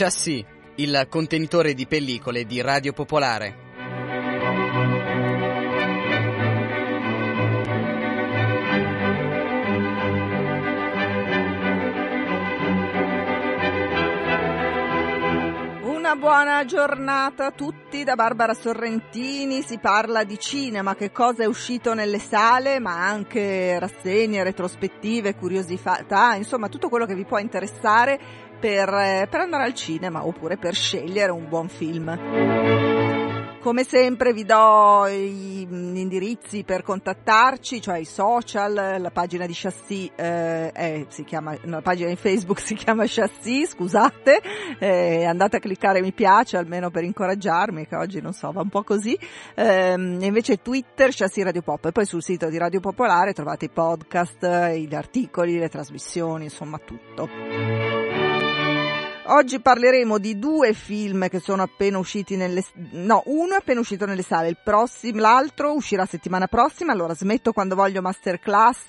Chassis, il contenitore di pellicole di Radio Popolare. Una buona giornata a tutti da Barbara Sorrentini, si parla di cinema, che cosa è uscito nelle sale, ma anche rassegne, retrospettive, curiosità, insomma tutto quello che vi può interessare per, per andare al cinema oppure per scegliere un buon film. Come sempre vi do gli indirizzi per contattarci, cioè i social, la pagina di Chassis, eh, è, si chiama, la pagina di Facebook si chiama Chassis, scusate, eh, andate a cliccare mi piace almeno per incoraggiarmi, che oggi non so, va un po' così, eh, invece Twitter Chassis Radio Pop e poi sul sito di Radio Popolare trovate i podcast, gli articoli, le trasmissioni, insomma tutto. Oggi parleremo di due film che sono appena usciti nelle no, uno è appena uscito nelle sale, prossimo, l'altro uscirà settimana prossima, allora smetto quando voglio masterclass.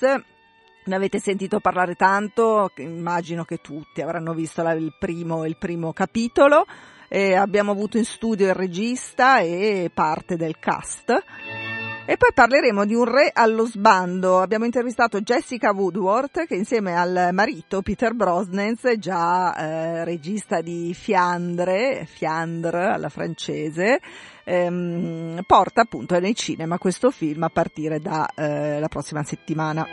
Ne avete sentito parlare tanto, immagino che tutti avranno visto il primo, il primo capitolo. E abbiamo avuto in studio il regista e parte del cast. E poi parleremo di un re allo sbando. Abbiamo intervistato Jessica Woodworth che insieme al marito Peter Brosnans, già eh, regista di Fiandre, Fiandre alla francese, ehm, porta appunto nei cinema questo film a partire dalla eh, prossima settimana.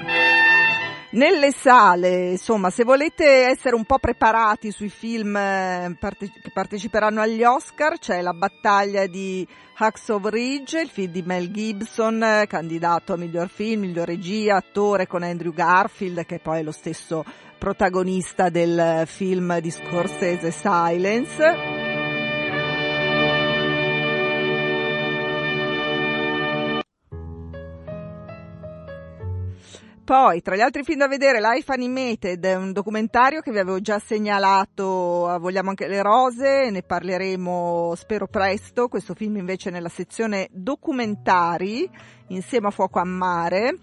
Nelle sale, insomma, se volete essere un po' preparati sui film eh, parte- che parteciperanno agli Oscar, c'è la battaglia di Hacksaw Ridge, il film di Mel Gibson, eh, candidato a miglior film, miglior regia, attore con Andrew Garfield, che poi è lo stesso protagonista del film di Scorsese Silence. Poi, tra gli altri film da vedere, Life Animated un documentario che vi avevo già segnalato Vogliamo anche le rose, ne parleremo spero presto, questo film invece nella sezione documentari, insieme a Fuoco a Mare.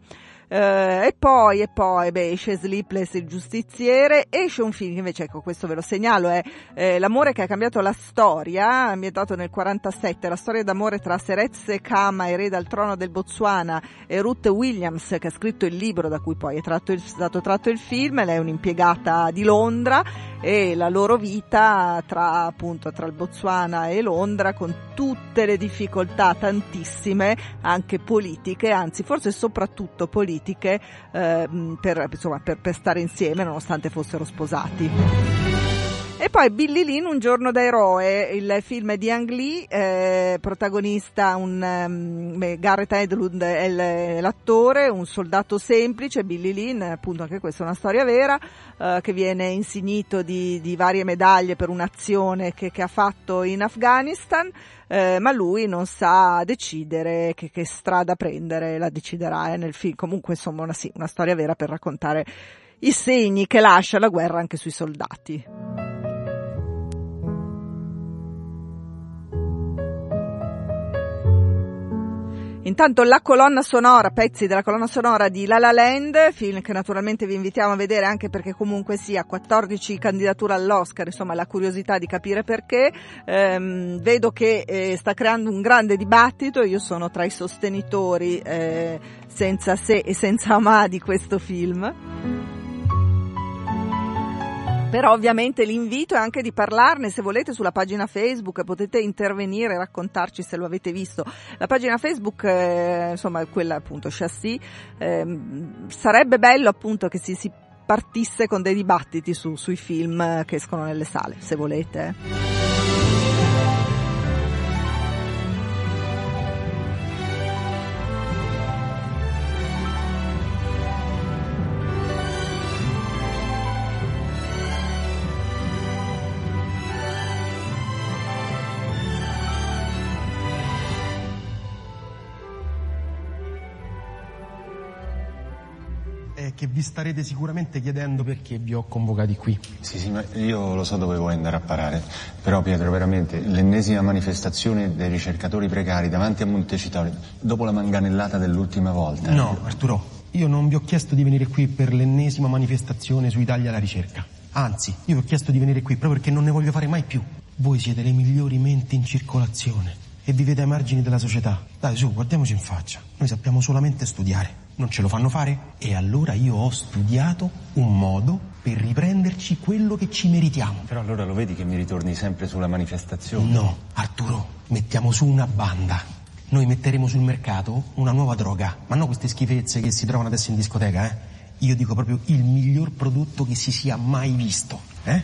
Uh, e poi, e poi, beh, esce Sleepless il giustiziere, esce un film invece, ecco, questo ve lo segnalo, è eh, L'amore che ha cambiato la storia, ambientato nel 47, la storia d'amore tra Seretse Kama, erede al trono del Botswana, e Ruth Williams, che ha scritto il libro da cui poi è tratto il, stato tratto il film, lei è un'impiegata di Londra, e la loro vita tra, appunto, tra il Botswana e Londra, con tutte le difficoltà, tantissime, anche politiche, anzi forse soprattutto politiche, politiche eh, per, insomma, per, per stare insieme nonostante fossero sposati. E poi Billy Lynn, Un giorno da eroe, il film di Ang Lee, eh, protagonista un, um, Garrett Edlund è l'attore, un soldato semplice, Billy Lynn, appunto anche questa è una storia vera, eh, che viene insignito di, di, varie medaglie per un'azione che, che ha fatto in Afghanistan, eh, ma lui non sa decidere che, che, strada prendere, la deciderà eh, nel film, comunque insomma una, sì, una storia vera per raccontare i segni che lascia la guerra anche sui soldati. Intanto la colonna sonora, pezzi della colonna sonora di La La Land, film che naturalmente vi invitiamo a vedere anche perché comunque sia 14 candidature all'Oscar, insomma la curiosità di capire perché. Ehm, vedo che eh, sta creando un grande dibattito, io sono tra i sostenitori eh, senza se e senza ma di questo film però ovviamente l'invito è anche di parlarne se volete sulla pagina Facebook, potete intervenire, raccontarci se lo avete visto. La pagina Facebook, eh, insomma, quella appunto chassis, eh, sarebbe bello appunto che si, si partisse con dei dibattiti su, sui film che escono nelle sale, se volete. Che vi starete sicuramente chiedendo perché vi ho convocati qui. Sì, sì, ma io lo so dove vuoi andare a parare. Però Pietro, veramente, l'ennesima manifestazione dei ricercatori precari davanti a Montecitorio, dopo la manganellata dell'ultima volta. No, Arturo, io non vi ho chiesto di venire qui per l'ennesima manifestazione sui tagli alla ricerca. Anzi, io vi ho chiesto di venire qui proprio perché non ne voglio fare mai più. Voi siete le migliori menti in circolazione e vivete ai margini della società. Dai, su, guardiamoci in faccia. Noi sappiamo solamente studiare. Non ce lo fanno fare? E allora io ho studiato un modo per riprenderci quello che ci meritiamo. Però allora lo vedi che mi ritorni sempre sulla manifestazione? No, Arturo, mettiamo su una banda. Noi metteremo sul mercato una nuova droga, ma non queste schifezze che si trovano adesso in discoteca, eh? Io dico proprio il miglior prodotto che si sia mai visto, eh?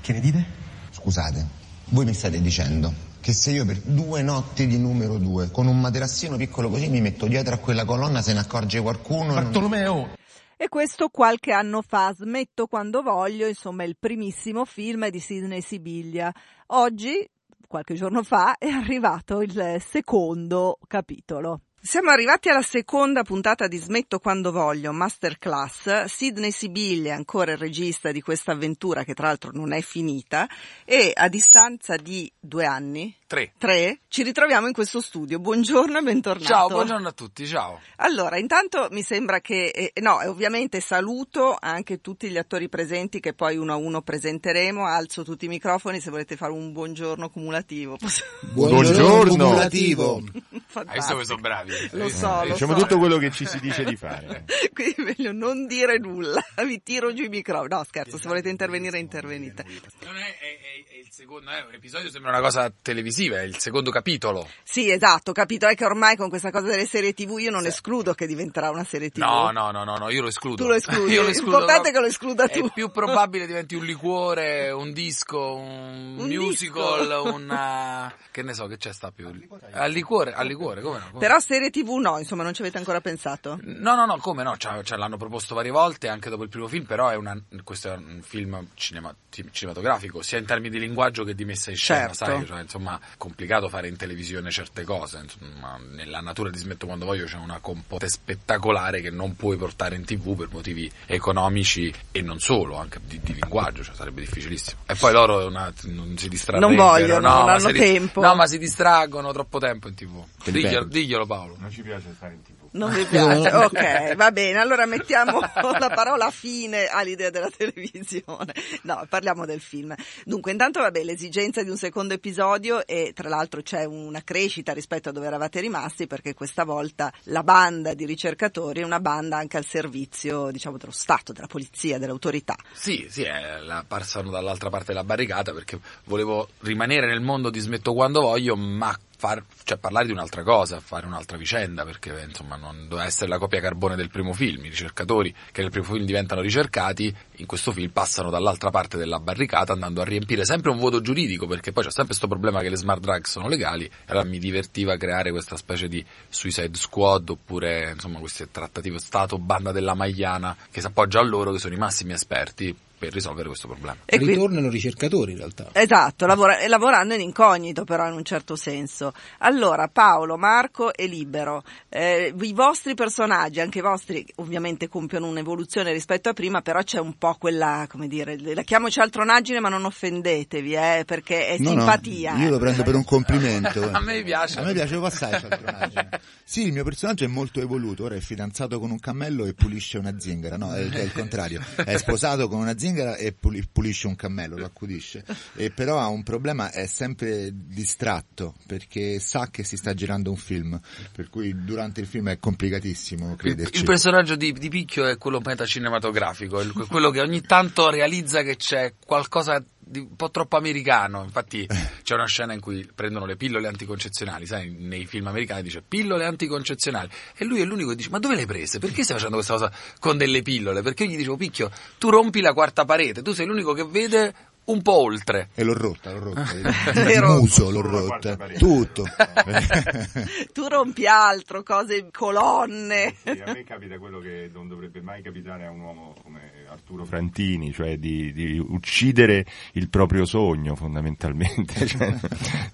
Che ne dite? Scusate, voi mi state dicendo che se io per due notti di numero due, con un materassino piccolo così, mi metto dietro a quella colonna, se ne accorge qualcuno... non- Bartolomeo! E questo qualche anno fa, Smetto quando voglio, insomma il primissimo film di Sidney Sibilia. Oggi, qualche giorno fa, è arrivato il secondo capitolo. Siamo arrivati alla seconda puntata di Smetto quando voglio, Masterclass. Sidney Sibilia è ancora il regista di questa avventura che tra l'altro non è finita e a distanza di due anni, Tre. tre, ci ritroviamo in questo studio. Buongiorno e bentornato. Ciao, buongiorno a tutti, ciao. Allora, intanto mi sembra che, eh, no, ovviamente saluto anche tutti gli attori presenti che poi uno a uno presenteremo, alzo tutti i microfoni se volete fare un buongiorno cumulativo. Buongiorno. cumulativo. Hai visto Fantastico. come sono bravi? Lo so, lo Facciamo so. tutto quello che ci si dice di fare. Quindi è meglio non dire nulla, vi tiro giù i microfoni. No, scherzo, se volete intervenire intervenite. Non è, è- è- secondo, è un episodio sembra una cosa televisiva, è il secondo capitolo. Sì, esatto, capito, è che ormai con questa cosa delle serie TV io non escludo che diventerà una serie TV. No, no, no, no, no, io lo escludo. Tu lo escludi, Io lo l'importante no. è che lo escluda tu. È più probabile diventi un liquore, un disco, un, Un musical, disco. una... che ne so, che c'è sta più? Al liquore, al liquore, come no? come Però serie TV no, insomma, non ci avete ancora pensato. No, no, no, come no? Cioè, cioè, l'hanno proposto varie volte anche dopo il primo film, però è una, questo è un film cinema- ci- cinematografico, sia in termini di linguaggio che di messa in scena, Certo. sai? Cioè, insomma, complicato fare in televisione certe cose. Insomma, nella natura di Smetto quando voglio c'è una compote spettacolare che non puoi portare in tv per motivi economici e non solo, anche di, di linguaggio, cioè sarebbe difficilissimo. E poi loro una- non si distraggono. Non vogliono, non ma hanno si ri- tempo. No, ma si distraggono troppo tempo in tv. Diglielo, diglielo Paolo. Non ci piace stare in tv. Non mi piace, ok, va bene, allora mettiamo la parola fine all'idea della televisione. No, parliamo del film. Dunque, intanto vabbè, l'esigenza di un secondo episodio e tra l'altro c'è una crescita rispetto a dove eravate rimasti perché questa volta la banda di ricercatori è una banda anche al servizio, diciamo, dello Stato, della polizia, dell'autorità. Sì, sì, è la, passano dall'altra parte della barricata perché volevo rimanere nel mondo di smetto quando voglio, ma far, cioè, parlare di un'altra cosa, fare un'altra vicenda, perché insomma non doveva essere la copia carbone del primo film. I ricercatori che nel primo film diventano ricercati, in questo film passano dall'altra parte della barricata andando a riempire sempre un vuoto giuridico, perché poi c'è sempre questo problema che le smart drugs sono legali, e allora mi divertiva creare questa specie di suicide squad oppure insomma queste trattative Stato, banda della Magliana, che si appoggia a loro, che sono i massimi esperti per risolvere questo problema. E quindi- Ritornano ricercatori in realtà. Esatto, lavora- lavorando in incognito però in un certo senso. Allora, Paolo, Marco e Libero, eh, i vostri personaggi, anche i vostri ovviamente compiono un'evoluzione rispetto a prima, però c'è un po' quella, come dire, la chiamo cialtronaggine ma non offendetevi, eh, perché è No, no, simpatia. io eh. lo prendo per un complimento. eh. A me piace. A me piace passare cialtronaggine. Sì, il mio personaggio è molto evoluto, ora è fidanzato con un cammello e pulisce una zingara, no, è, è il contrario, è sposato con una zingara e puli- pulisce un cammello, lo accudisce, e però ha un problema, è sempre distratto, perché sa che si sta girando un film, per cui durante il film è complicatissimo Il, crederci. il personaggio di, di Picchio è quello metacinematografico, il- quello che ogni tanto realizza che c'è qualcosa un po' troppo americano. Infatti c'è una scena in cui prendono le pillole anticoncezionali, sai, nei film americani dice pillole anticoncezionali e lui è l'unico che dice ma dove le hai prese? Perché stai facendo questa cosa con delle pillole? Perché io gli dicevo Picchio, tu rompi la quarta parete, tu sei l'unico che vede un po' oltre. E l'ho rotta, l'ho rotta, il muso l'ho rotta, tutto. Tu rompi altro, cose, colonne. Sì, a me capita quello che non dovrebbe mai capitare a un uomo come Arturo Frantini, cioè di, di uccidere il proprio sogno fondamentalmente. Cioè,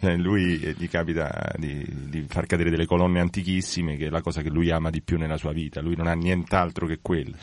cioè, lui eh, gli capita di, di far cadere delle colonne antichissime, che è la cosa che lui ama di più nella sua vita. Lui non ha nient'altro che quello.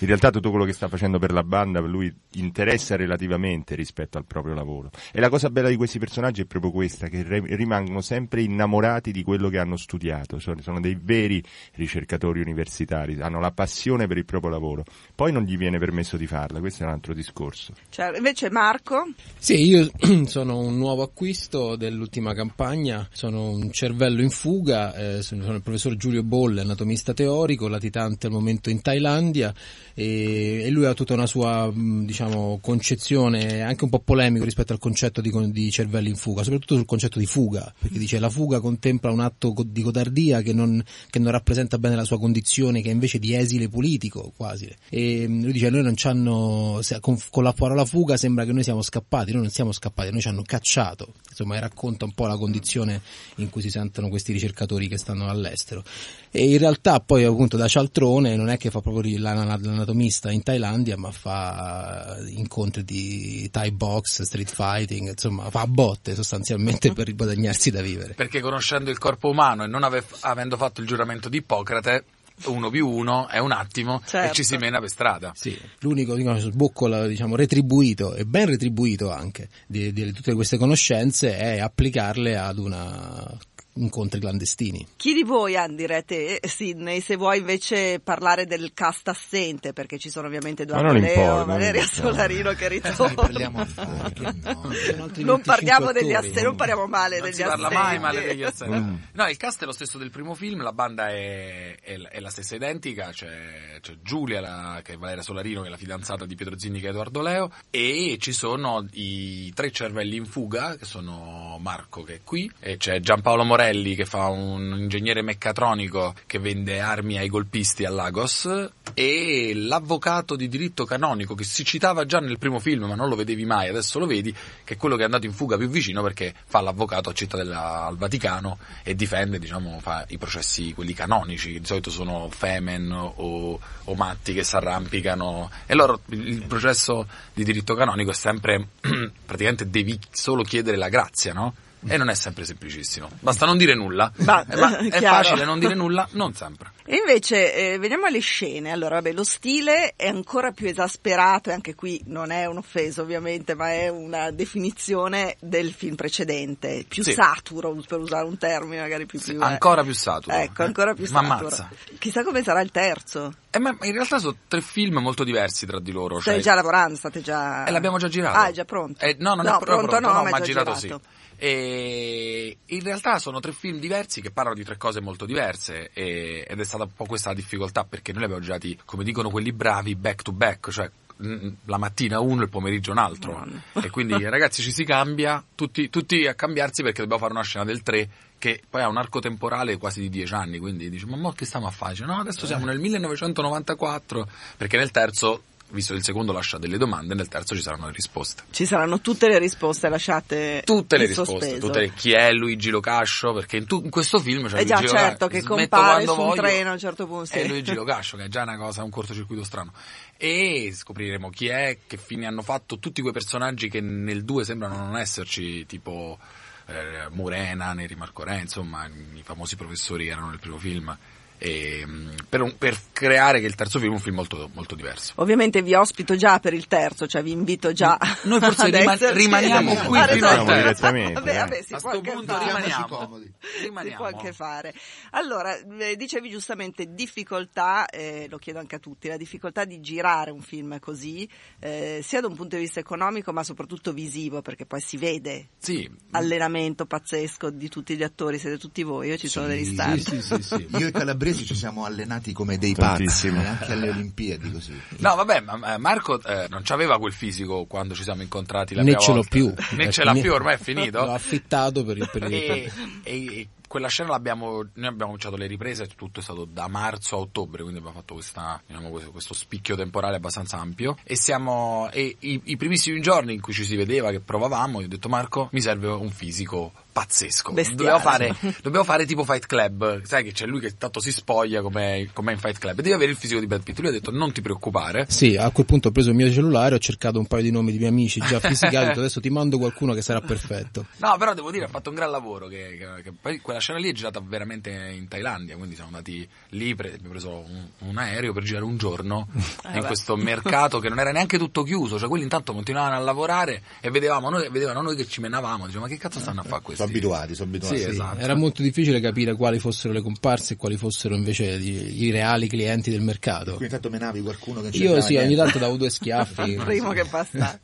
In realtà tutto quello che sta facendo per la banda per lui interessa relativamente rispetto rispetto al proprio lavoro. E la cosa bella di questi personaggi è proprio questa, che re- rimangono sempre innamorati di quello che hanno studiato, sono, sono dei veri ricercatori universitari, hanno la passione per il proprio lavoro, poi non gli viene permesso di farla, questo è un altro discorso. Cioè, invece Marco? Sì, io sono un nuovo acquisto dell'ultima campagna, sono un cervello in fuga, eh, sono il professor Giulio Bolle, anatomista teorico, latitante al momento in Thailandia e, e lui ha tutta una sua diciamo, concezione anche un po' polemico rispetto al concetto di, di cervelli in fuga, soprattutto sul concetto di fuga, perché dice la fuga contempla un atto di codardia che non, che non rappresenta bene la sua condizione, che è invece di esile politico quasi. E mh, lui dice noi non ci hanno, con, con la parola fuga sembra che noi siamo scappati, noi non siamo scappati, noi ci hanno cacciato. Insomma, racconta un po' la condizione in cui si sentono questi ricercatori che stanno all'estero. E in realtà poi appunto da cialtrone non è che fa proprio l'ana- l'anatomista in Thailandia, ma fa incontri di Thai box, street fighting, insomma fa botte sostanzialmente per riguadagnarsi da vivere. Perché conoscendo il corpo umano e non ave- avendo fatto il giuramento di Ippocrate, uno più uno è un attimo Certo. e ci si mena per strada. Sì, l'unico diciamo, sbocco diciamo, retribuito e ben retribuito anche di, di tutte queste conoscenze è applicarle ad una incontri clandestini. Chi di voi, Andire, te, Sidney, se vuoi invece parlare del cast assente, perché ci sono ovviamente non Leo, importa, non Valeria. Solarino che Dai, ritorna. parliamo di perché no? non parliamo degli attori, assenti, non parliamo male Non degli si parla assenti. mai male degli assenti. Mm. No, il cast è lo stesso del primo film, la banda è, è- è la stessa identica, c'è, c'è Giulia, la- che è Valeria Solarino, che è la fidanzata di Pietro Zinni, che è Edoardo Leo, e ci sono i tre cervelli in fuga, che sono Marco, che è qui, e c'è Giampaolo Morelli, che fa un ingegnere meccatronico che vende armi ai golpisti a Lagos, e l'avvocato di diritto canonico, che si citava già nel primo film, ma non lo vedevi mai, adesso lo vedi, che è quello che è andato in fuga più vicino perché fa l'avvocato a Città della- al Vaticano e difende, diciamo, fa i processi quelli canonici, di solito sono femen o, o matti che si arrampicano e loro il processo di diritto canonico è sempre praticamente devi solo chiedere la grazia, no? E non è sempre semplicissimo. Basta non dire nulla. Ma- Eh, ma è facile non dire nulla? Non sempre. E invece, eh, veniamo alle scene. Allora, vabbè, lo stile è ancora più esasperato, e anche qui non è un'offesa ovviamente, ma è una definizione del film precedente, più Sì. saturo, per usare un termine magari più... Sì, più ancora più saturo. Ecco, ancora più Ma saturo. ammazza. Chissà come sarà il terzo. Eh, ma in realtà sono tre film molto diversi tra di loro. State cioè- già lavorando, state già... E l'abbiamo già girato. Ah, è già pronto? Eh, no, non No, è proprio pronto no, no, ma è ma già girato, girato. sì. E in realtà sono tre film diversi che parlano di tre cose molto diverse e- ed è stata un po' questa la difficoltà perché noi li abbiamo girati, come dicono quelli bravi, back to back, cioè mm, la mattina uno e il pomeriggio un altro. Madonna. E quindi ragazzi ci si cambia, tutti, tutti a cambiarsi perché dobbiamo fare una scena del 3 che poi ha un arco temporale quasi di 10 anni, quindi dici ma mo che stiamo a fare? No, adesso siamo nel 1994 perché nel terzo visto che il secondo lascia delle domande, nel terzo ci saranno le risposte. Ci saranno tutte le risposte lasciate Tutte le risposte, sospeso. tutte le- chi è Luigi Locascio, perché in, tu- in questo film c'è Eh già, Luigi certo, che compare su un treno a un certo punto, sì. È Luigi Locascio, che è già una cosa, un cortocircuito strano. E scopriremo chi è, che fine hanno fatto tutti quei personaggi che nel 2 sembrano non esserci, tipo eh, Morena, Neri Marco Re, insomma, i famosi professori che erano nel primo film. E, mm, per, un- per creare che il terzo film è un film molto, molto diverso. Ovviamente vi ospito già per il terzo, cioè vi invito già Noi forse ad rima- esserci. rimaniamo qui fino direttamente, Vabbè, eh. vabbè, si A può sto anche punto fare. rimaniamo. comodi. Si Rimaniamo. può anche fare. Allora, eh, dicevi giustamente difficoltà, eh, lo chiedo anche a tutti, la difficoltà di girare un film così, eh, sia da un punto di vista economico ma soprattutto visivo, perché poi si vede Sì, allenamento pazzesco di tutti gli attori, siete tutti voi, io ci sono degli Sì, stanti. Sì, sì, sì. Io e i calabresi ci siamo allenati come dei pazzi, Tantissimo. e anche alle Olimpiadi così. No, vabbè, ma eh, Marco eh, non c'aveva quel fisico quando ci siamo incontrati la né prima ce l'ho volta. più. Né ce l'ha più, ormai è finito. L'ho affittato per il periodo. e, e quella scena l'abbiamo, noi abbiamo cominciato le riprese, tutto è stato da marzo a ottobre, quindi abbiamo fatto questa, diciamo, questo, questo spicchio temporale abbastanza ampio e siamo, e i, i primissimi giorni in cui ci si vedeva, che provavamo, io ho detto Marco, mi serve un fisico pazzesco. Dobbiamo fare, dobbiamo fare tipo Fight Club. Sai che c'è lui che tanto si spoglia come, come in Fight Club. Devi avere il fisico di Brad Pitt. Lui ha detto non ti preoccupare. Sì, a quel punto ho preso il mio cellulare, ho cercato un paio di nomi di miei amici già fisicati, detto, adesso ti mando qualcuno che sarà perfetto. No, però devo dire, ha fatto un gran lavoro. Che, che- che poi quella scena lì è girata veramente in Thailandia. Quindi siamo andati lì, pre- abbiamo preso un, un aereo per girare un giorno in beh. questo mercato che non era neanche tutto chiuso. Cioè, quelli intanto continuavano a lavorare e vedevamo noi, vedevano noi che ci menavamo. Dicevamo, ma che cazzo stanno a fare questi? Sono abituati, sono abituati. Sì, esatto. Era molto difficile capire quali fossero le comparse e quali fossero invece i, i reali clienti del mercato. Quindi intanto menavi qualcuno che Io sì, ogni niente. tanto davo due schiaffi. Il primo che passa.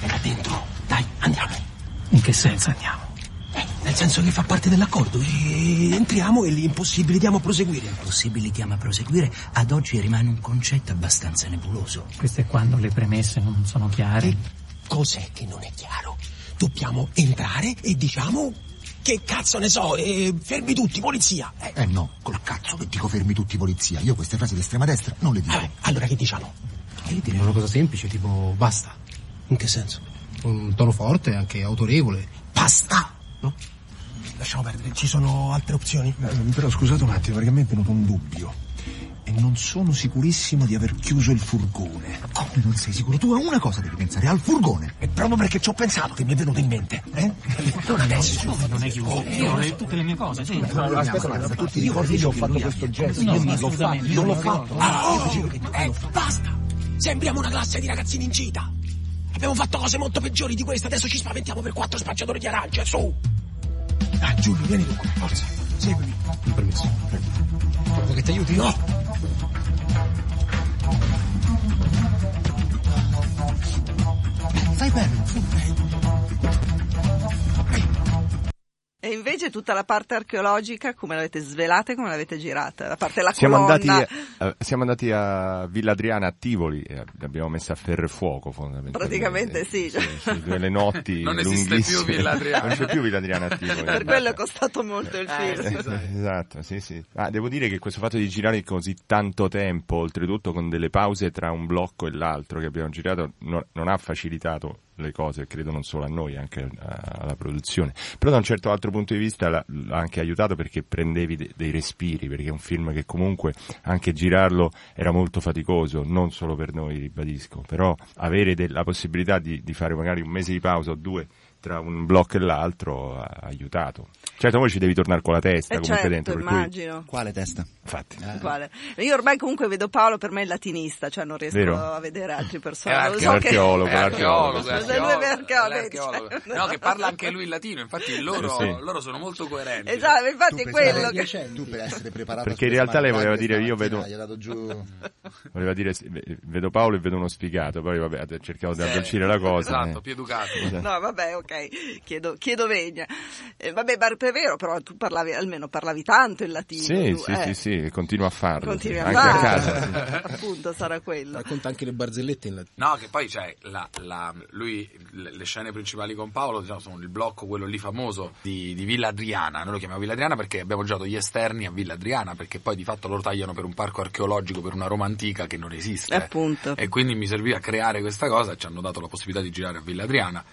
Era dentro. Dai, andiamo. In che senso andiamo? Eh, nel senso che fa parte dell'accordo. E entriamo e l'impossibilitiamo a proseguire. possibilitiamo a proseguire, ad oggi rimane un concetto abbastanza nebuloso. Questo è quando le premesse non sono chiare. E cos'è che non è chiaro? Dobbiamo entrare e diciamo che cazzo ne so, e fermi tutti, polizia. Eh, Eh no, col cazzo che dico fermi tutti polizia. Io queste frasi d'estrema destra non le dico. vabbè, allora che diciamo? Io direi una cosa semplice, tipo basta. In che senso? Un tono forte, anche autorevole. Basta! No? Lasciamo perdere, ci sono altre opzioni? Eh, Però scusate un attimo, perché a me è venuto un dubbio. E non sono sicurissimo di aver chiuso il furgone. Come non sei sicuro? Tu a una cosa devi pensare, al furgone. È proprio perché ci ho pensato che mi è venuto in mente. Eh? Non adesso. Non è chiuso. Io ho le- tutte le mie cose, sì. Aspetta un attimo, tu ti ricordi che ho fatto questo gesto? No, io non l'ho fatto, assolutamente, non l'ho io non fatto. l'ho Ah, oh, eh, basta! Sembriamo una classe di ragazzini in gita. Abbiamo fatto cose molto peggiori di queste, adesso ci spaventiamo per quattro spacciatori di arance, su! Dai, Giulio, vieni tu qua, forza, seguimi. Permesso. Vuoi che ti aiuti? No! Fai bene. E invece tutta la parte archeologica come l'avete svelata e come l'avete girata? La parte della Siamo colonna. andati, eh, siamo andati a Villa Adriana a Tivoli e l'abbiamo messa a ferro e fuoco fondamentalmente. Praticamente sì. Sì, sì, delle notti Non esiste più lunghissime. Villa Adriana. Non c'è più Villa Adriana a Tivoli. per quello è costato molto il Eh, film. sì, Esatto, sì, sì. Ah, devo dire che questo fatto di girare così tanto tempo, oltretutto con delle pause tra un blocco e l'altro che abbiamo girato, no- non ha facilitato le cose, credo non solo a noi, anche a- alla produzione. Però da un certo altro punto di vista l'ha, anche aiutato perché prendevi de- dei respiri, perché è un film che comunque anche girarlo era molto faticoso, non solo per noi, ribadisco, però avere la possibilità di, di fare magari un mese di pausa o due tra un blocco e l'altro ha aiutato. Certo, poi ci devi tornare con la testa Eh comunque certo, dentro, per cui immagino. Quale testa? infatti Quale? Io ormai comunque vedo Paolo per me è latinista, cioè non riesco Vero? a vedere so che- archeologo, è archeologo, è Sono due archeologo, archeologi, è archeologo. cioè. No, che parla anche lui in latino, infatti loro, Sì. loro sono molto coerenti. Esatto, infatti è per quello che... tu per essere preparato Perché in realtà lei voleva dire, io vedo- Gli ha dato giù... voleva dire vedo Paolo e vedo uno sfigato, poi vabbè ha cercato di Sì, addolcire la cosa. Esatto, eh. più educato. No, vabbè, ok, chiedo, chiedo vegna. Eh, vabbè, ma è vero, però tu parlavi, almeno parlavi tanto il latino. Sì, tu, sì, eh. sì, sì, e continua a farlo. Continui sì, a anche farlo. a casa. sì. Appunto, sarà quello. Racconta anche le barzellette in latino. No, che poi c'è la, la- lui, le, le scene principali con Paolo diciamo, sono il blocco, quello lì famoso di, di Villa Adriana. Noi lo chiamiamo Villa Adriana perché abbiamo girato gli esterni a Villa Adriana, perché poi di fatto loro tagliano per un parco archeologico, per una Roma antica che non esiste. Appunto. E quindi mi serviva creare questa cosa e ci hanno dato la possibilità di girare a Villa Adriana.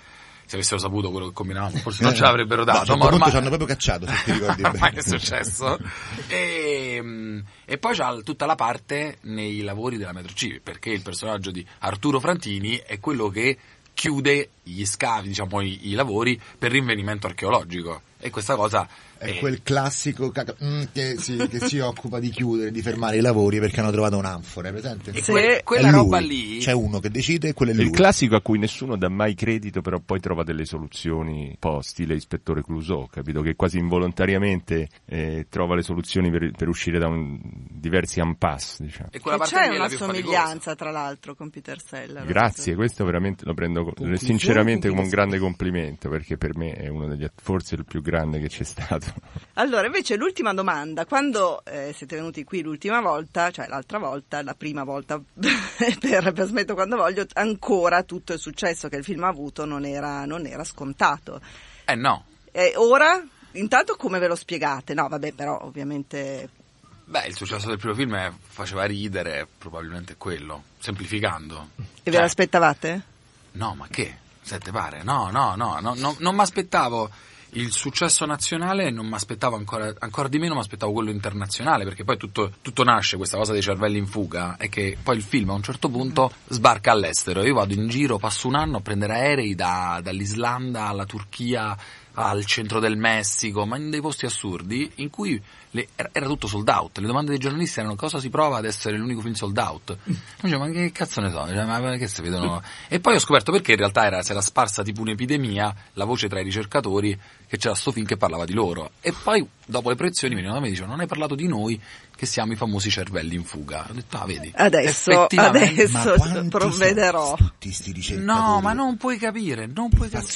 Se avessero saputo quello che combinavamo, forse non ce l'avrebbero No, dato. certo ma ormai... ci hanno proprio cacciato, se ti ricordi ormai è successo. E, mm, e poi c'ha tutta la parte nei lavori della Metro Civi, perché il personaggio di Arturo Frantini è quello che chiude gli scavi, diciamo, i, i lavori per rinvenimento archeologico. E questa cosa È quel classico caca- mm, che, si, che si occupa di chiudere, di fermare i lavori perché hanno trovato un'anfora, è presente? E que- quella roba lì C'è uno che decide e quello è Il lui. classico a cui nessuno dà mai credito, però poi trova delle soluzioni, un po' stile ispettore Clouseau, capito? Che quasi involontariamente eh, trova le soluzioni per, per uscire da un, diversi impasse, diciamo. e quella E parte c'è una somiglianza, tra l'altro, con Peter Seller. Grazie, questo veramente lo prendo co- Conclusione, sinceramente come un grande complimento, perché per me è uno degli, forse il più grande che c'è stato. Allora, invece, l'ultima domanda. Quando eh, siete venuti qui l'ultima volta, cioè l'altra volta, la prima volta per, per Smetto quando voglio, ancora tutto il successo che il film ha avuto non era, non era scontato. Eh no. E ora, intanto come ve lo spiegate? No, vabbè, però ovviamente... Beh, il successo del primo film è- faceva ridere, probabilmente quello, semplificando. E ve Cioè, l'aspettavate? No, ma che? Se te pare? No, no, no, no, no non mi aspettavo. Il successo nazionale non mi aspettavo ancora, ancora di meno, mi aspettavo quello internazionale, perché poi tutto, tutto nasce, questa cosa dei cervelli in fuga, è che poi il film a un certo punto sbarca all'estero. Io vado in giro, passo un anno a prendere aerei da- dall'Islanda alla Turchia al centro del Messico, ma in dei posti assurdi in cui le- era, era tutto sold out. Le domande dei giornalisti erano cosa si prova ad essere l'unico film sold out. Io dicevo, ma che cazzo ne so? Cioè, ma che si vedono? E poi ho scoperto perché in realtà era, si era sparsa tipo un'epidemia, la voce tra i ricercatori, che c'era sto film che parlava di loro. E poi dopo le proiezioni venivano da me e dicevano, non hai parlato di noi, che siamo i famosi cervelli in fuga. Ho detto, ah vedi. Adesso, adesso provvederò. No, ma non puoi capire, non puoi capire.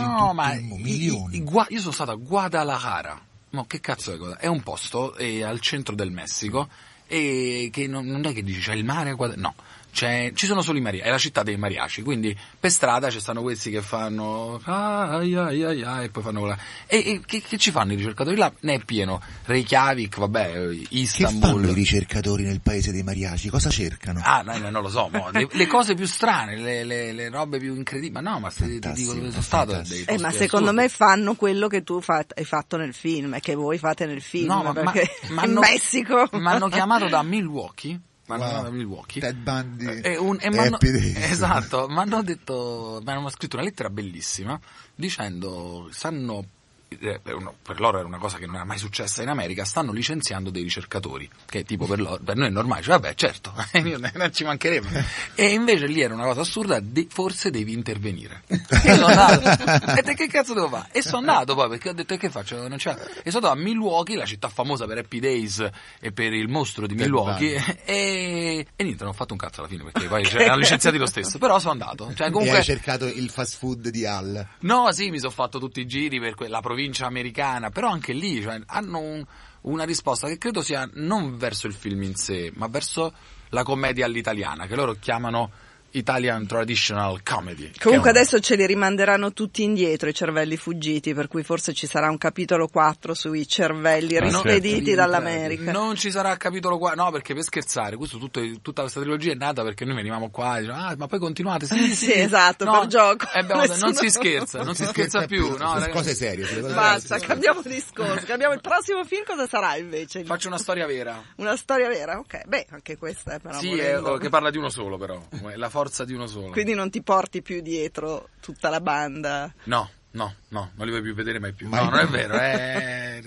No, ma i- milioni. i- i Gua- io sono stato a Guadalajara. Ma che cazzo è? È un posto eh, al centro del Messico e che non, non è che dici c'è il mare a Guadalajara. No. C'è- ci sono solo i mariachi, è la città dei mariachi, quindi per strada ci stanno questi che fanno ai ai ai ai e poi fanno quella. E, e che, che ci fanno i ricercatori là? Ne è pieno. Reykjavik, vabbè, Che Istanbul. fanno i ricercatori nel paese dei mariaci? Cosa cercano? Ah, no, no, non lo so, mo, le, le cose più strane, le, le- le robe più incredibili. Ma no, ma se ti dico dove sono stato. Eh, ma secondo assurdi. me fanno quello che tu fa- hai fatto nel film e che voi fate nel film. No, ma, ma- perché ma in hanno- Messico Mi hanno chiamato da Milwaukee. Hanno Wow. chiamato da Milwaukee. Ted Bundy. E, un, e m'hanno- esatto, mi hanno detto, mi hanno scritto una lettera bellissima dicendo stanno eh, per, uno- per loro era una cosa che non era mai successa in America, stanno licenziando dei ricercatori, che tipo per, loro, per noi è normale, cioè, vabbè certo, non ci mancherebbe. E invece lì era una cosa assurda, de- forse devi intervenire. E sono andato, e te che cazzo devo fare? E sono andato poi, perché ho detto, e che faccio? Non c'è. E sono andato a Milwaukee, la città famosa per Happy Days e per il mostro di Milwaukee, e, e niente, non ho fatto un cazzo alla fine, perché poi erano licenziati lo stesso, però sono andato. Cioè, E comunque, hai cercato il fast food di Al. No, sì, mi sono fatto tutti i giri per que- la provincia americana, però anche lì cioè, hanno un- una risposta che credo sia non verso il film in sé, ma verso la commedia all'italiana, che loro chiamano Italian Traditional Comedy. Comunque una- adesso ce li rimanderanno tutti indietro i cervelli fuggiti, per cui forse ci sarà un capitolo 4 sui cervelli Ma no- rispediti dall'America. Non ci sarà capitolo qua, no, perché per scherzare, questo tutto- tutta questa trilogia è nata perché noi venivamo qua e dicevamo, ah, ma poi continuate, sì, Sì, esatto, No, per gioco. eh, abbiamo non si scherza, non si scherza più, no, Su ragazzi. cose serie. Basta, cambiamo discorso. Cambiamo il prossimo film cosa sarà invece? Faccio una storia vera. Una storia vera? Ok, beh, anche questa è però Sì, è- volendo. che parla di uno solo però, la forza di uno solo. Quindi non ti porti più dietro tutta la banda. No, no, no, non li vuoi più vedere mai più. Mai no, non è vero, è-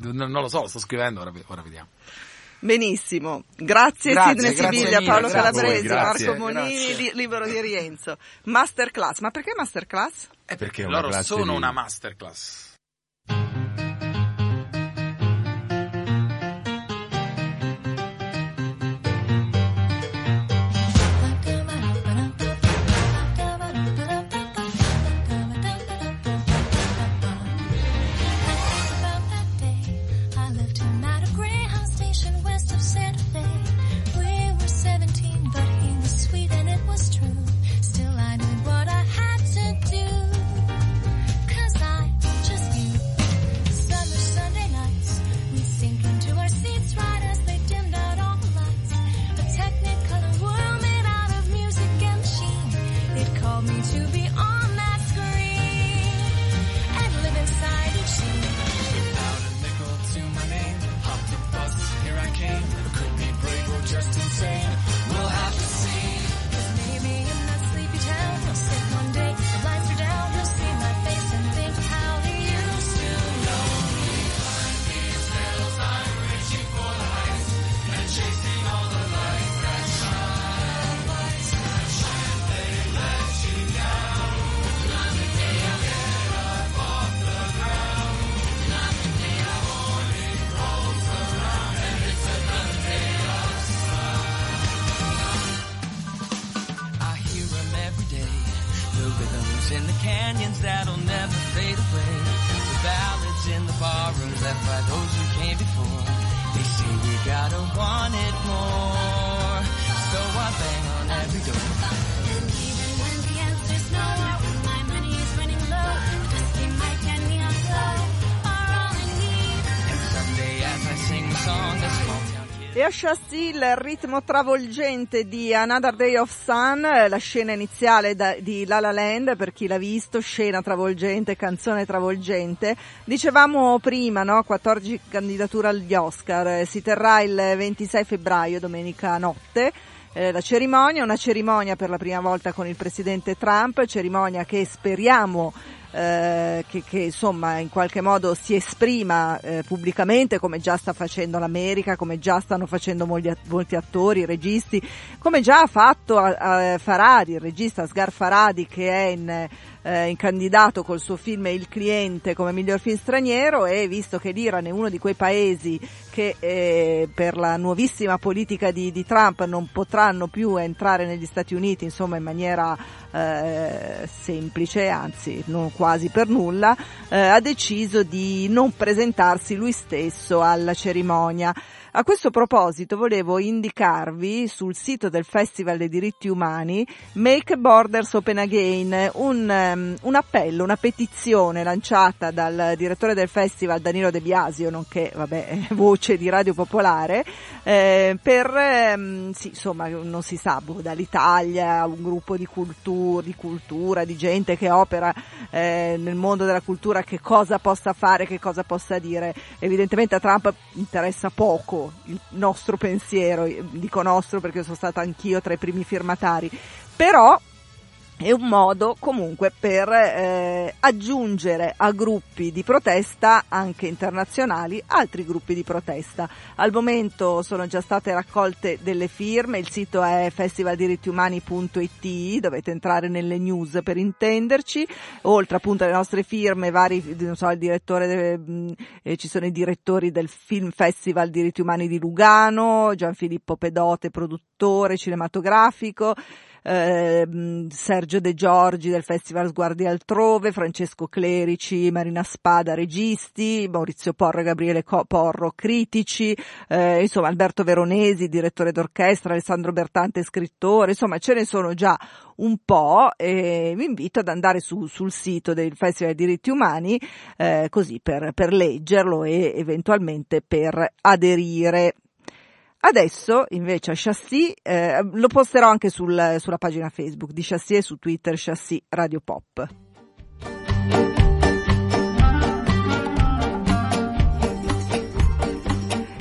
non, non lo so, lo sto scrivendo, ora, ora vediamo. Benissimo, grazie, Grazie, Sidney Siviglia, Paolo grazie voi, Calabresi, grazie. Marco Monini. Li- Libero di Rienzo. Masterclass, ma perché masterclass? È perché loro classe sono di- una masterclass. Gotta want it more. So I bang on every door. E a Chassis il ritmo travolgente di Another Day of Sun, eh, la scena iniziale da- di La La Land, per chi l'ha visto, scena travolgente, canzone travolgente. Dicevamo prima, no? 14 candidature agli Oscar, eh, si terrà il 26 febbraio, domenica notte. Eh, la cerimonia, una cerimonia per la prima volta con il presidente Trump, cerimonia che speriamo eh, che, che, insomma in qualche modo si esprima eh, pubblicamente come già sta facendo l'America, come già stanno facendo molti, molti attori, registi, come già ha fatto a, a Faradi, il regista Sgar Faradi che è in, eh, candidato col suo film Il cliente come miglior film straniero e visto che l'Iran è uno di quei paesi che eh, per la nuovissima politica di, di Trump non potranno più entrare negli Stati Uniti insomma in maniera eh, semplice, anzi non quasi per nulla, eh, ha deciso di non presentarsi lui stesso alla cerimonia. A questo proposito volevo indicarvi sul sito del Festival dei diritti umani Make Borders Open Again, un, um, un appello, una petizione lanciata dal direttore del festival Danilo De Biasio, nonché vabbè, voce di Radio Popolare, eh, per, ehm, sì, insomma, non si sa, boh, dall'Italia, un gruppo di cultura, di cultura, di gente che opera eh, nel mondo della cultura, che cosa possa fare, che cosa possa dire. Evidentemente a Trump interessa poco il nostro pensiero, dico nostro perché sono stata anch'io tra i primi firmatari, però è un modo comunque per eh, aggiungere a gruppi di protesta anche internazionali altri gruppi di protesta. Al momento sono già state raccolte delle firme, il sito è festivaldirittiumani.it, dovete entrare nelle news per intenderci, oltre appunto alle nostre firme, vari, non so, il direttore, de, eh, ci sono i direttori del Film Festival Diritti Umani di Lugano, Gianfilippo Pedote, produttore cinematografico, eh, Sergio De Giorgi del Festival Sguardi Altrove, Francesco Clerici, Marina Spada registi, Maurizio Porro e Gabriele Porro critici, eh, insomma Alberto Veronesi direttore d'orchestra, Alessandro Bertante scrittore, insomma ce ne sono già un po' e vi invito ad andare su, sul sito del Festival dei diritti umani eh, così per, per leggerlo e eventualmente per aderire. Adesso invece a Chassis eh, lo posterò anche sul, sulla pagina Facebook di Chassis e su Twitter Chassis Radio Pop.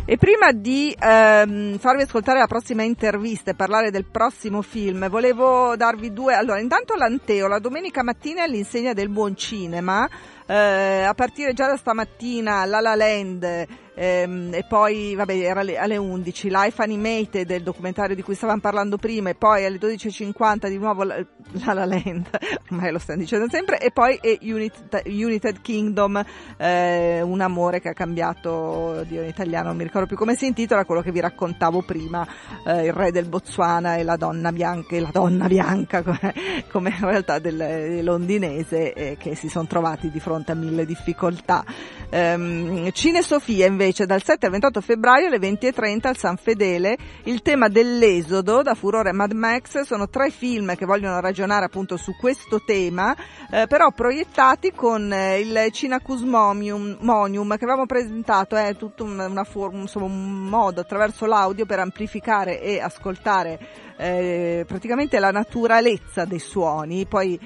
E prima di ehm, farvi ascoltare la prossima intervista e parlare del prossimo film, volevo darvi due. Allora, intanto l'Anteo, la domenica mattina all'insegna del buon cinema. Eh, a partire già da stamattina La La Land ehm, e poi vabbè era alle, alle 11 Life Animated del documentario di cui stavamo parlando prima e poi alle 12.50 di nuovo La La, la Land ormai lo stiamo dicendo sempre e poi è Unit, United Kingdom eh, un amore che ha cambiato Dio in italiano non mi ricordo più come si intitola quello che vi raccontavo prima eh, il re del Botswana e la donna bianca e la donna bianca come, come in realtà del, del londinese eh, che si sono trovati di fronte a mille difficoltà. Um, Cine Sofia invece dal 7 al 28 febbraio alle 20.30 al San Fedele il tema dell'esodo da Furore Mad Max sono tre film che vogliono ragionare appunto su questo tema eh, però proiettati con eh, il Cinacus Monium, Monium che avevamo presentato è tutto un, una forma, insomma, un modo attraverso l'audio per amplificare e ascoltare eh, praticamente la naturalezza dei suoni poi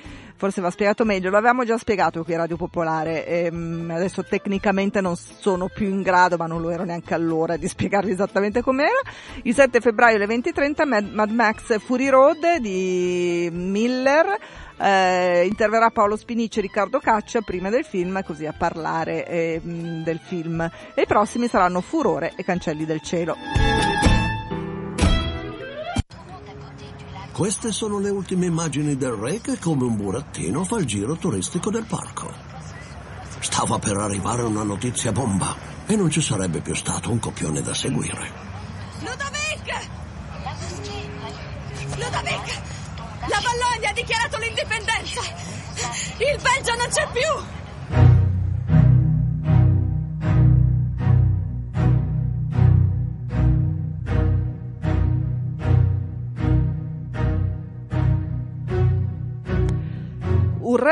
forse va spiegato meglio, lo avevamo già spiegato qui a Radio Popolare, ehm, adesso tecnicamente non sono più in grado, ma non lo ero neanche allora di spiegarvi esattamente com'era. Il 7 febbraio alle 20.30 Mad, Mad Max Fury Road di Miller, eh, interverrà Paolo Spinici e Riccardo Caccia prima del film, così a parlare eh, del film. E i prossimi saranno Furore e Cancelli del Cielo. Queste sono le ultime immagini del re che come un burattino fa il giro turistico del parco. Stava per arrivare una notizia bomba e non ci sarebbe più stato un copione da seguire. Ludovic! Ludovic! La Vallonia ha dichiarato l'indipendenza! Il Belgio non c'è più!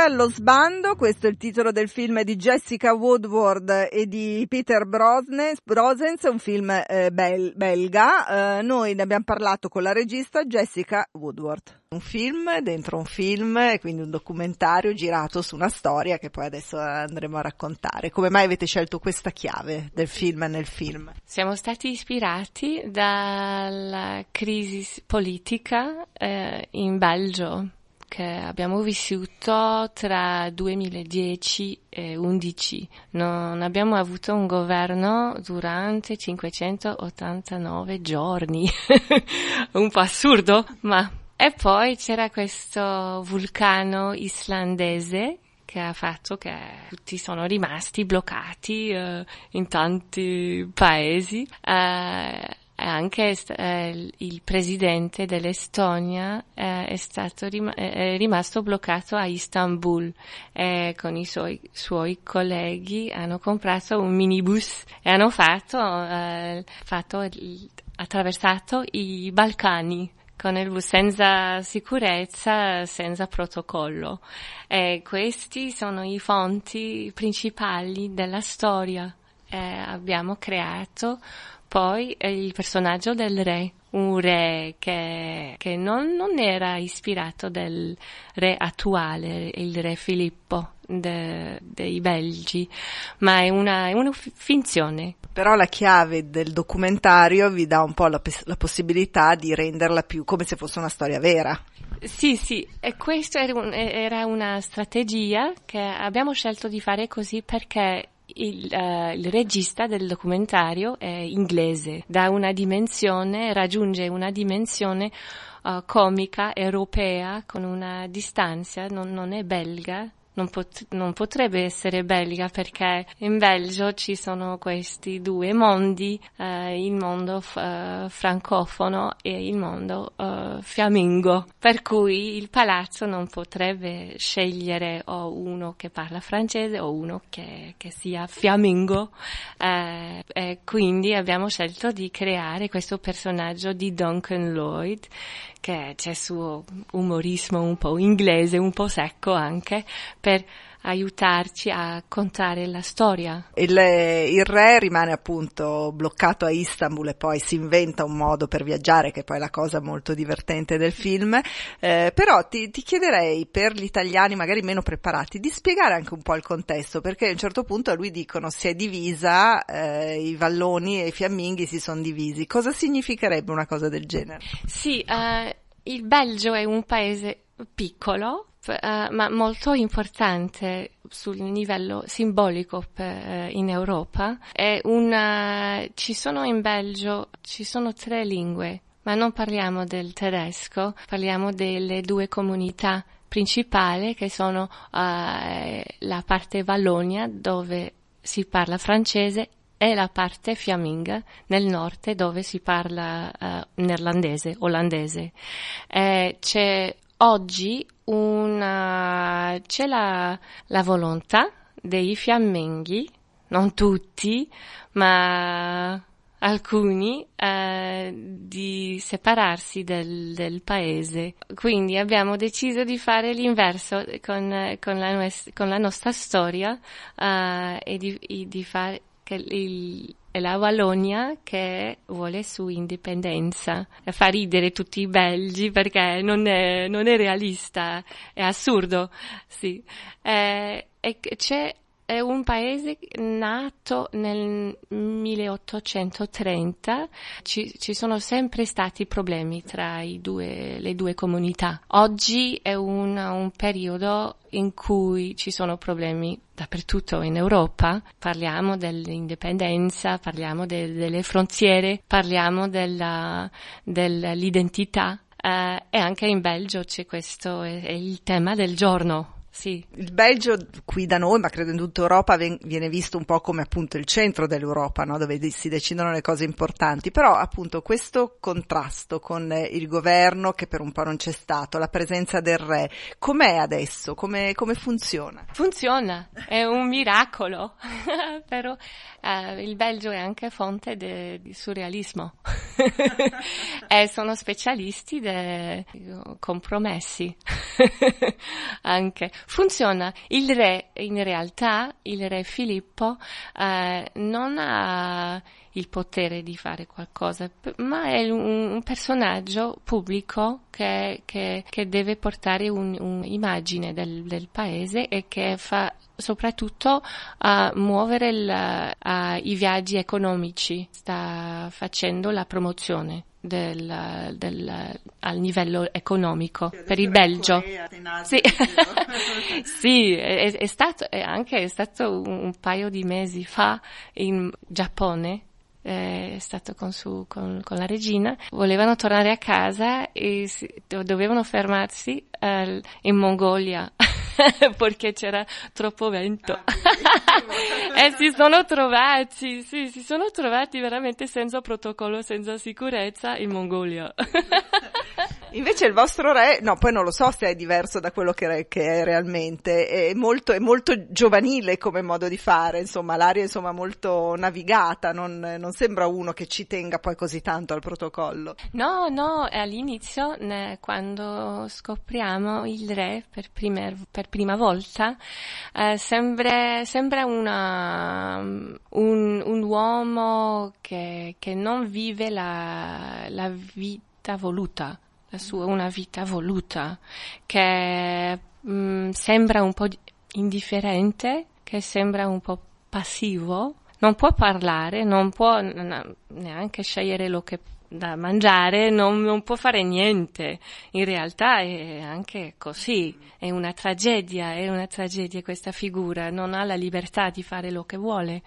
Allo sbando, questo è il titolo del film di Jessica Woodward e di Peter Brosens, un film eh, bel- belga. Eh, noi ne abbiamo parlato con la regista Jessica Woodward. Un film dentro un film, quindi un documentario girato su una storia che poi adesso andremo a raccontare. Come mai avete scelto questa chiave del film nel film? Siamo stati ispirati dalla crisi politica eh, in Belgio che abbiamo vissuto tra 2010 e 2011. Non abbiamo avuto un governo durante 589 giorni. un po' assurdo, ma... E poi c'era questo vulcano islandese che ha fatto che tutti sono rimasti bloccati eh, in tanti paesi. Eh, anche eh, il presidente dell'Estonia eh, è, stato rim- è rimasto bloccato a Istanbul e con i suoi, suoi colleghi hanno comprato un minibus e hanno fatto, eh, fatto il, attraversato i Balcani con il bus senza sicurezza, senza protocollo. E questi sono i fonti principali della storia. Eh, abbiamo creato poi il personaggio del re, un re che, che non, non, era ispirato del re attuale, il re Filippo de, dei Belgi, ma è una, è una finzione. Però la chiave del documentario vi dà un po' la, la possibilità di renderla più come se fosse una storia vera. Sì, sì, e questa era una strategia che abbiamo scelto di fare così perché il, uh, il, regista del documentario è inglese, da una dimensione, raggiunge una dimensione uh, comica europea con una distanza, non, non è belga, non, pot- non, potrebbe essere belga perché in Belgio ci sono questi due mondi, eh, il mondo f- uh, francofono e il mondo uh, fiammingo, per cui il palazzo non potrebbe scegliere o uno che parla francese o uno che, che sia fiammingo. Eh, e quindi abbiamo scelto di creare questo personaggio di Duncan Lloyd che c'è suo umorismo un po' inglese, un po' secco anche, per aiutarci a contare la storia. Il, il, re rimane appunto bloccato a Istanbul e poi si inventa un modo per viaggiare, che poi è la cosa molto divertente del film. Eh, però ti, ti, chiederei per gli italiani magari meno preparati di spiegare anche un po' il contesto, perché a un certo punto a lui dicono si è divisa, eh, i valloni e i fiamminghi si sono divisi. Cosa significherebbe una cosa del genere? Sì, uh, il Belgio è un paese piccolo, Uh, ma molto importante sul livello simbolico per, uh, in Europa. Una, ci sono in Belgio, ci sono tre lingue, ma non parliamo del tedesco, parliamo delle due comunità principali che sono uh, la parte Vallonia dove si parla francese e la parte fiamminga nel nord dove si parla neerlandese, olandese. Eh, c'è oggi una, c'è la, la volontà dei fiamminghi, non tutti, ma alcuni, eh, di separarsi del, del, paese. Quindi abbiamo deciso di fare l'inverso con, con, la, con la, nostra storia eh, e di, di fare che il, è la Vallonia che vuole su indipendenza. Fa ridere tutti i belgi perché non è, non è realista, è assurdo, sì. Eh, e c'è è un paese nato nel 1830, ci, ci sono sempre stati problemi tra due, le due comunità. Oggi è un, un periodo in cui ci sono problemi dappertutto in Europa, parliamo dell'indipendenza, parliamo de, delle frontiere, parliamo della, dell'identità eh, e anche in Belgio c'è questo, è, è il tema del giorno. Sì. Il Belgio qui da noi, ma credo in tutta Europa, viene visto un po' come appunto il centro dell'Europa, no? dove si decidono le cose importanti, però appunto questo contrasto con il governo che per un po' non c'è stato, la presenza del re, com'è adesso? Come, come funziona? Funziona, è un miracolo, però eh, il Belgio è anche fonte di surrealismo. e sono specialisti dei compromessi. Anche funziona. Il re, in realtà, il re Filippo eh, non ha il potere di fare qualcosa, ma è un, un personaggio pubblico che, che- che deve portare un- un'immagine del, del paese e che fa soprattutto a muovere il- a- i viaggi economici, sta facendo la promozione del, del- al livello economico per il Belgio. Sì, sì è, è stato è anche è stato un, un paio di mesi fa in Giappone. eh, È stato con, su- con- con la regina, volevano tornare a casa e si- do- dovevano fermarsi eh, in Mongolia perché c'era troppo vento. e si sono trovati, sì, si sono trovati veramente senza protocollo, senza sicurezza in Mongolia. Invece il vostro re, no, poi non lo so se è diverso da quello che, che è realmente, è molto, è molto giovanile come modo di fare, insomma, l'aria è molto navigata, non, non sembra uno che ci tenga poi così tanto al protocollo. No, no, all'inizio, quando scopriamo il re per, primer- per prima volta, eh, sembra, sembra una, un, un uomo che, che non vive la, la vita voluta, la sua, una vita voluta, che mm, sembra un po' di- indifferente, che sembra un po' passivo, non può parlare, non può neanche scegliere lo che da mangiare, non, non può fare niente. In realtà è anche così, è una tragedia, è una tragedia questa figura, non ha la libertà di fare lo che vuole.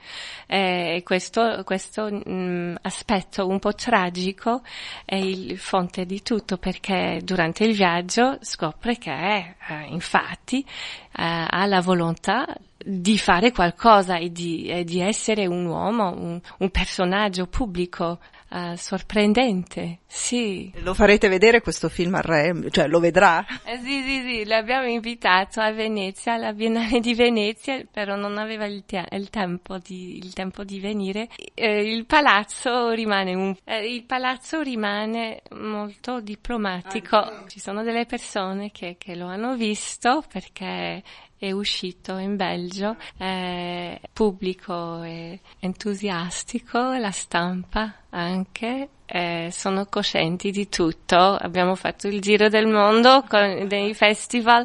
E questo, questo mm, aspetto un po' tragico è il fonte di tutto perché durante il viaggio scopre che eh, infatti eh, ha la volontà di fare qualcosa e di, e di essere un uomo, un, un personaggio pubblico eh, sorprendente, sì. Lo farete vedere questo film al re? Cioè lo vedrà? Eh, sì, sì, sì, l'abbiamo invitato a Venezia, alla Biennale di Venezia, però non aveva il, te- il tempo, di, il tempo di venire. Eh, il palazzo rimane un, eh, il palazzo rimane molto diplomatico. Ci sono delle persone che, che lo hanno visto perché è uscito in Belgio, è pubblico e entusiastico, la stampa anche, eh, sono coscienti di tutto. Abbiamo fatto il giro del mondo con dei festival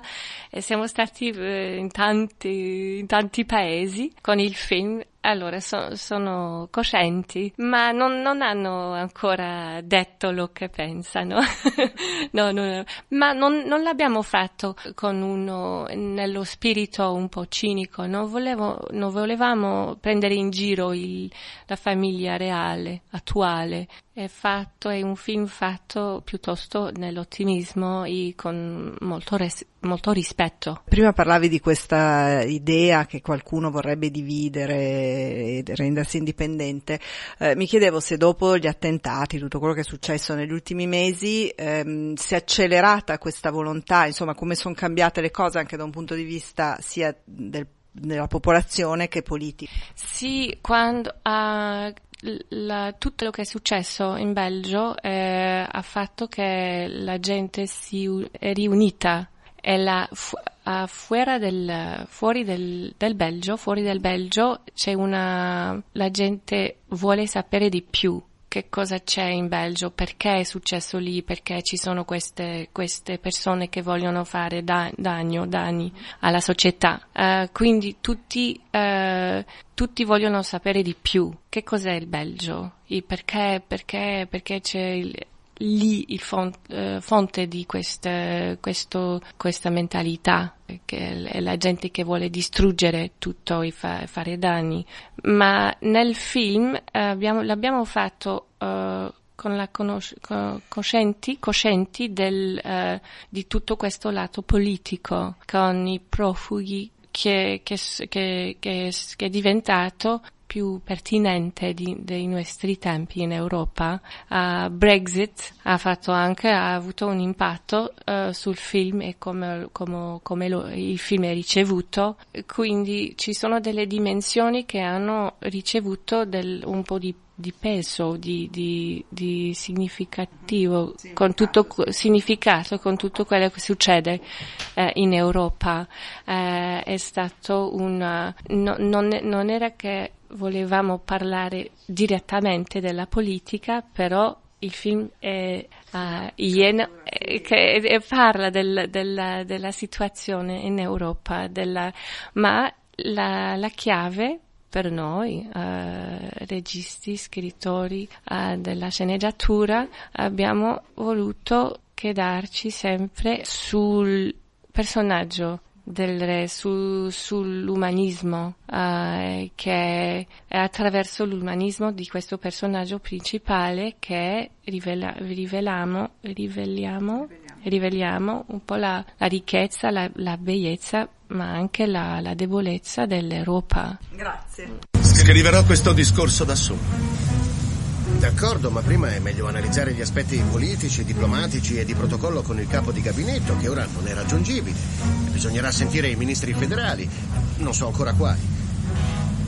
e siamo stati eh, in, tanti, in tanti paesi con il film. Allora so- sono coscienti, ma non, non hanno ancora detto lo che pensano. no, no. Ma non, non l'abbiamo fatto con uno nello spirito un po' cinico. Non, volevo, non volevamo prendere in giro il- la famiglia reale, attuale. È fatto, è un film fatto piuttosto nell'ottimismo e con molto, res- molto rispetto. Prima parlavi di questa idea che qualcuno vorrebbe dividere e rendersi indipendente. Eh, mi chiedevo se dopo gli attentati, tutto quello che è successo negli ultimi mesi, ehm, si è accelerata questa volontà, insomma, come sono cambiate le cose anche da un punto di vista sia del- della popolazione che politico. Sì, quando ah, la- tutto quello che è successo in Belgio eh, ha fatto che la gente si u- è riunita. E la, fu- del, fuori del, del Belgio, fuori del Belgio c'è una, la gente vuole sapere di più che cosa c'è in Belgio, perché è successo lì, perché ci sono queste, queste persone che vogliono fare da- danno, danni alla società. Eh, quindi tutti, eh, tutti vogliono sapere di più. Che cos'è il Belgio? E perché, perché, perché c'è il- lì il fon- eh, fonte di queste- questo- questa mentalità, che è la gente che vuole distruggere tutto e fa- fare danni. Ma nel film eh, abbiamo- l'abbiamo fatto eh, con la conos- co- coscienti, coscienti del, eh, di tutto questo lato politico, con i profughi che, che, che, che è diventato più pertinente di- dei nostri tempi in Europa. Uh, Brexit ha fatto anche, ha avuto un impatto uh, sul film e come, come- come lo- il film è ricevuto, quindi ci sono delle dimensioni che hanno ricevuto del- un po' di di peso, di, di, di significativo, con tutto significato, con tutto quello che succede eh, in Europa. Eh, è stato un, no- non, non era che volevamo parlare direttamente della politica, però il film è, eh, ieno- eh, che eh, parla del- del- della situazione in Europa, della- ma la, la chiave per noi, eh, registi, scrittori eh, della sceneggiatura, abbiamo voluto quedarci sempre sul personaggio del re, su- sull'umanismo, eh, che è attraverso l'umanismo di questo personaggio principale che rivela- riveliamo, riveliamo, riveliamo un po' la, la ricchezza, la, la bellezza, ma anche la, la debolezza dell'Europa. Grazie. Scriverò questo discorso da solo. D'accordo, ma prima è meglio analizzare gli aspetti politici, diplomatici e di protocollo con il capo di gabinetto, che ora non è raggiungibile. Bisognerà sentire i ministri federali, non so ancora quali.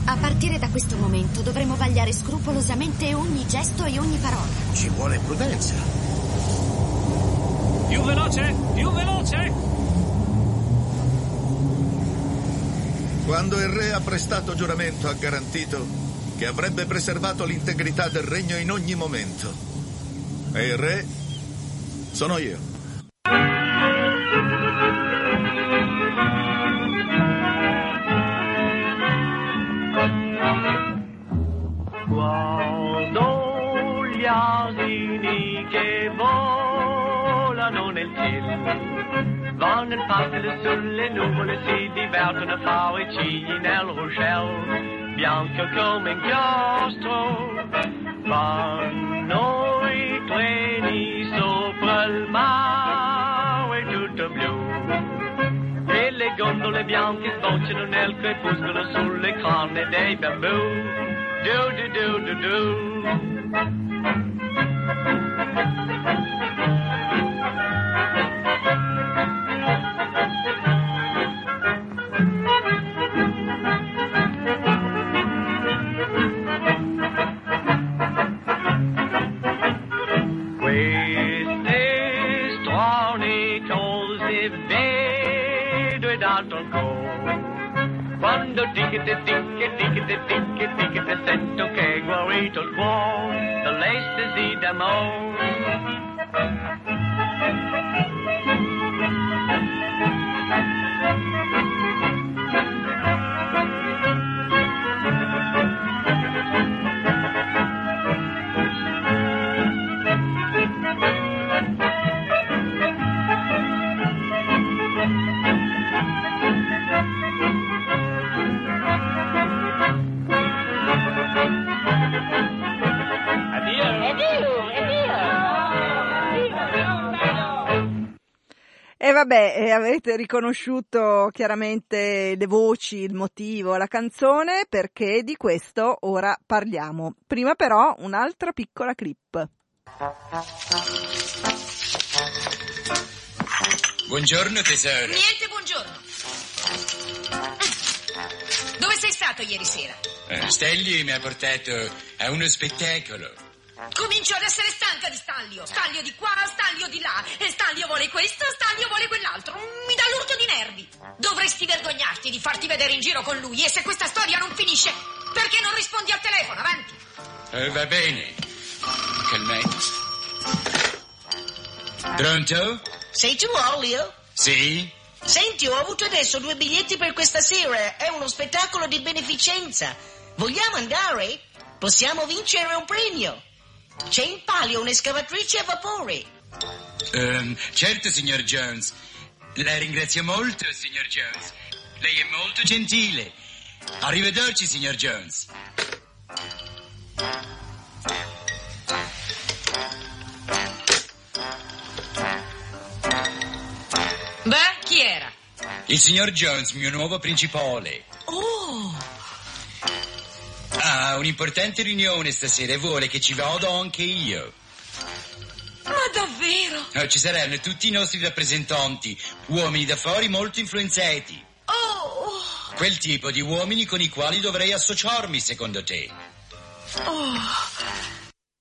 A partire da questo momento dovremo vagliare scrupolosamente ogni gesto e ogni parola. Ci vuole prudenza. Più veloce, più veloce! Quando il re ha prestato giuramento ha garantito che avrebbe preservato l'integrità del regno in ogni momento. E il re sono io. Guardo gli asini che volano nel cielo, vanno in pascolo sulle nuvole, si divertono a fare i cigli nel ruscello, bianco come inchiostro, vanno i treni sopra il mare tutto blu. E le gondole bianche sbocciano nel crepuscolo sulle canne dei bambù. Do do do do do. dikkete, dikke, dikkete, dikke, dikkete cent, ok, guarito il cuore, the lace is in the mold. Vabbè, eh, avete riconosciuto chiaramente le voci, il motivo, la canzone, perché di questo ora parliamo. Prima però un'altra piccola clip. Buongiorno tesoro. Niente buongiorno. Dove sei stato ieri sera? Eh, Stelli mi ha portato a uno spettacolo. Comincio ad essere stanca di Staglio. Staglio di qua, Staglio di là. E Staglio vuole questo, Staglio vuole quell'altro. Mi dà l'urto di nervi. Dovresti vergognarti di farti vedere in giro con lui. E se questa storia non finisce, perché non rispondi al telefono? Avanti. Eh, va bene. Calmetti. Pronto? Sei tu, Olio? Sì? Senti, ho avuto adesso due biglietti per questa sera. È uno spettacolo di beneficenza. Vogliamo andare? Possiamo vincere un premio. C'è in palio un'escavatrice a vapore. Ehm, certo, signor Jones. La ringrazio molto, signor Jones. Lei è molto gentile. Arrivederci, signor Jones. Beh, chi era? Il signor Jones, mio nuovo principale. Un'importante riunione stasera e vuole che ci vada anche io. ma davvero? Eh, Ci saranno tutti i nostri rappresentanti, uomini d'affari molto influenzati. Oh, Quel tipo di uomini con i quali dovrei associarmi, secondo te.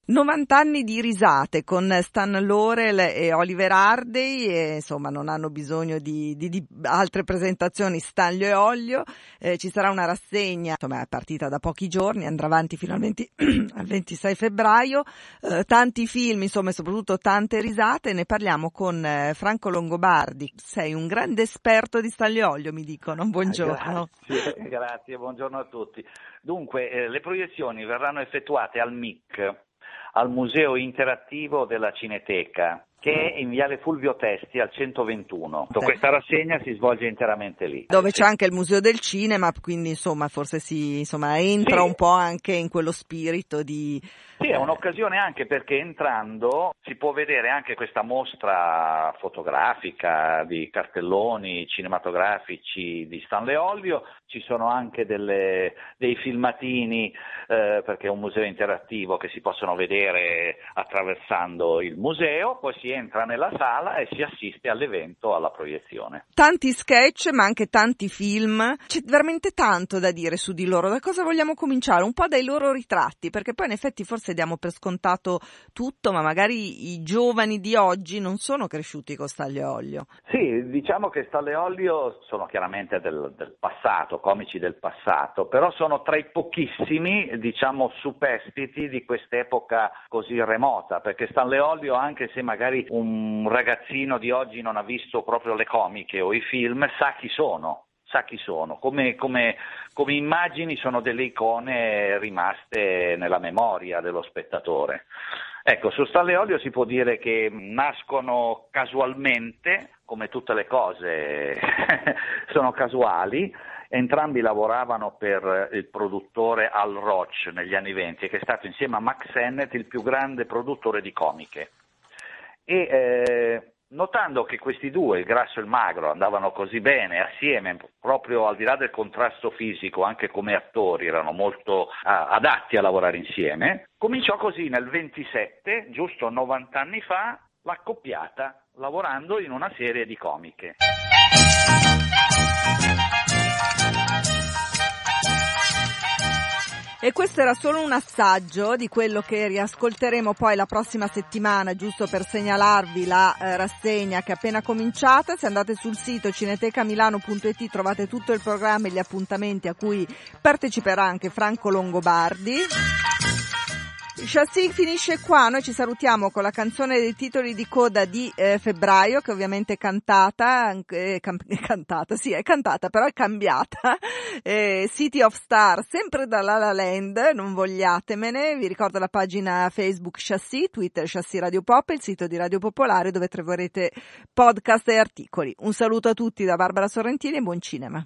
90 anni di risate con Stan Laurel e Oliver Hardy e insomma non hanno bisogno di, di- di altre presentazioni Stanlio e Olio. Eh, ci sarà una rassegna insomma è partita da pochi giorni andrà avanti fino al, 20 al 26 febbraio. Eh, tanti film insomma e soprattutto tante risate. Ne parliamo con eh, Franco Longobardi. Sei un grande esperto di Stanlio e Olio mi dicono. Buongiorno. Grazie, grazie, buongiorno a tutti. Dunque, eh, le proiezioni verranno effettuate al MIC, al Museo Interattivo della Cineteca, che è in Viale Fulvio Testi al 121. Questa rassegna si svolge interamente lì. dove c'è anche il museo del cinema quindi insomma forse si insomma entra Sì. un po' anche in quello spirito di Sì, è un'occasione anche perché entrando si può vedere anche questa mostra fotografica di cartelloni cinematografici di Stanley Olio, ci sono anche delle- dei filmatini eh, perché è un museo interattivo che si possono vedere attraversando il museo, poi si entra nella sala e si assiste all'evento, alla proiezione. tanti sketch ma anche tanti film. C'è veramente tanto da dire su di loro. Da cosa vogliamo cominciare? Un po' dai loro ritratti perché poi in effetti forse diamo per scontato tutto ma magari i giovani di oggi non sono cresciuti con Staglio e Olio. Sì, diciamo che Stalle Olio sono chiaramente del, del passato, comici del passato, però sono tra i pochissimi, diciamo, superstiti di quest'epoca così remota, perché Stanley Olio, anche se magari un ragazzino di oggi non ha visto proprio le comiche o i film, sa chi sono. Sa chi sono, come, come- come immagini sono delle icone rimaste nella memoria dello spettatore. Ecco, su Stanley Olio si può dire che nascono casualmente, come tutte le cose sono casuali, entrambi lavoravano per il produttore Al Roach negli anni venti, che è stato insieme a Max Sennett il più grande produttore di comiche. E eh, notando che questi due, il grasso e il magro, andavano così bene assieme, proprio al di là del contrasto fisico, anche come attori erano molto ah, adatti a lavorare insieme, cominciò così nel 27, giusto 90 anni fa, l'accoppiata, lavorando in una serie di comiche. E questo era solo un assaggio di quello che riascolteremo poi la prossima settimana, giusto per segnalarvi la eh, rassegna che è appena cominciata. Se andate sul sito cinetecamilano.it trovate tutto il programma e gli appuntamenti a cui parteciperà anche Franco Longobardi. Chassis finisce qua, noi ci salutiamo con la canzone dei titoli di coda di eh, febbraio che ovviamente è cantata, eh, cam- è cantata, sì è cantata però è cambiata, eh, City of Star, sempre da La La Land, non vogliatemene, vi ricordo la pagina Facebook Chassis, Twitter Chassis Radio Pop il sito di Radio Popolare dove troverete podcast e articoli. Un saluto a tutti da Barbara Sorrentini e buon cinema.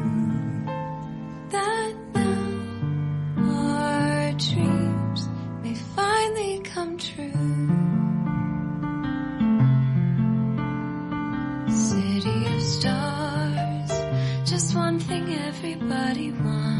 Dreams may finally come true. City of stars, just one thing everybody wants.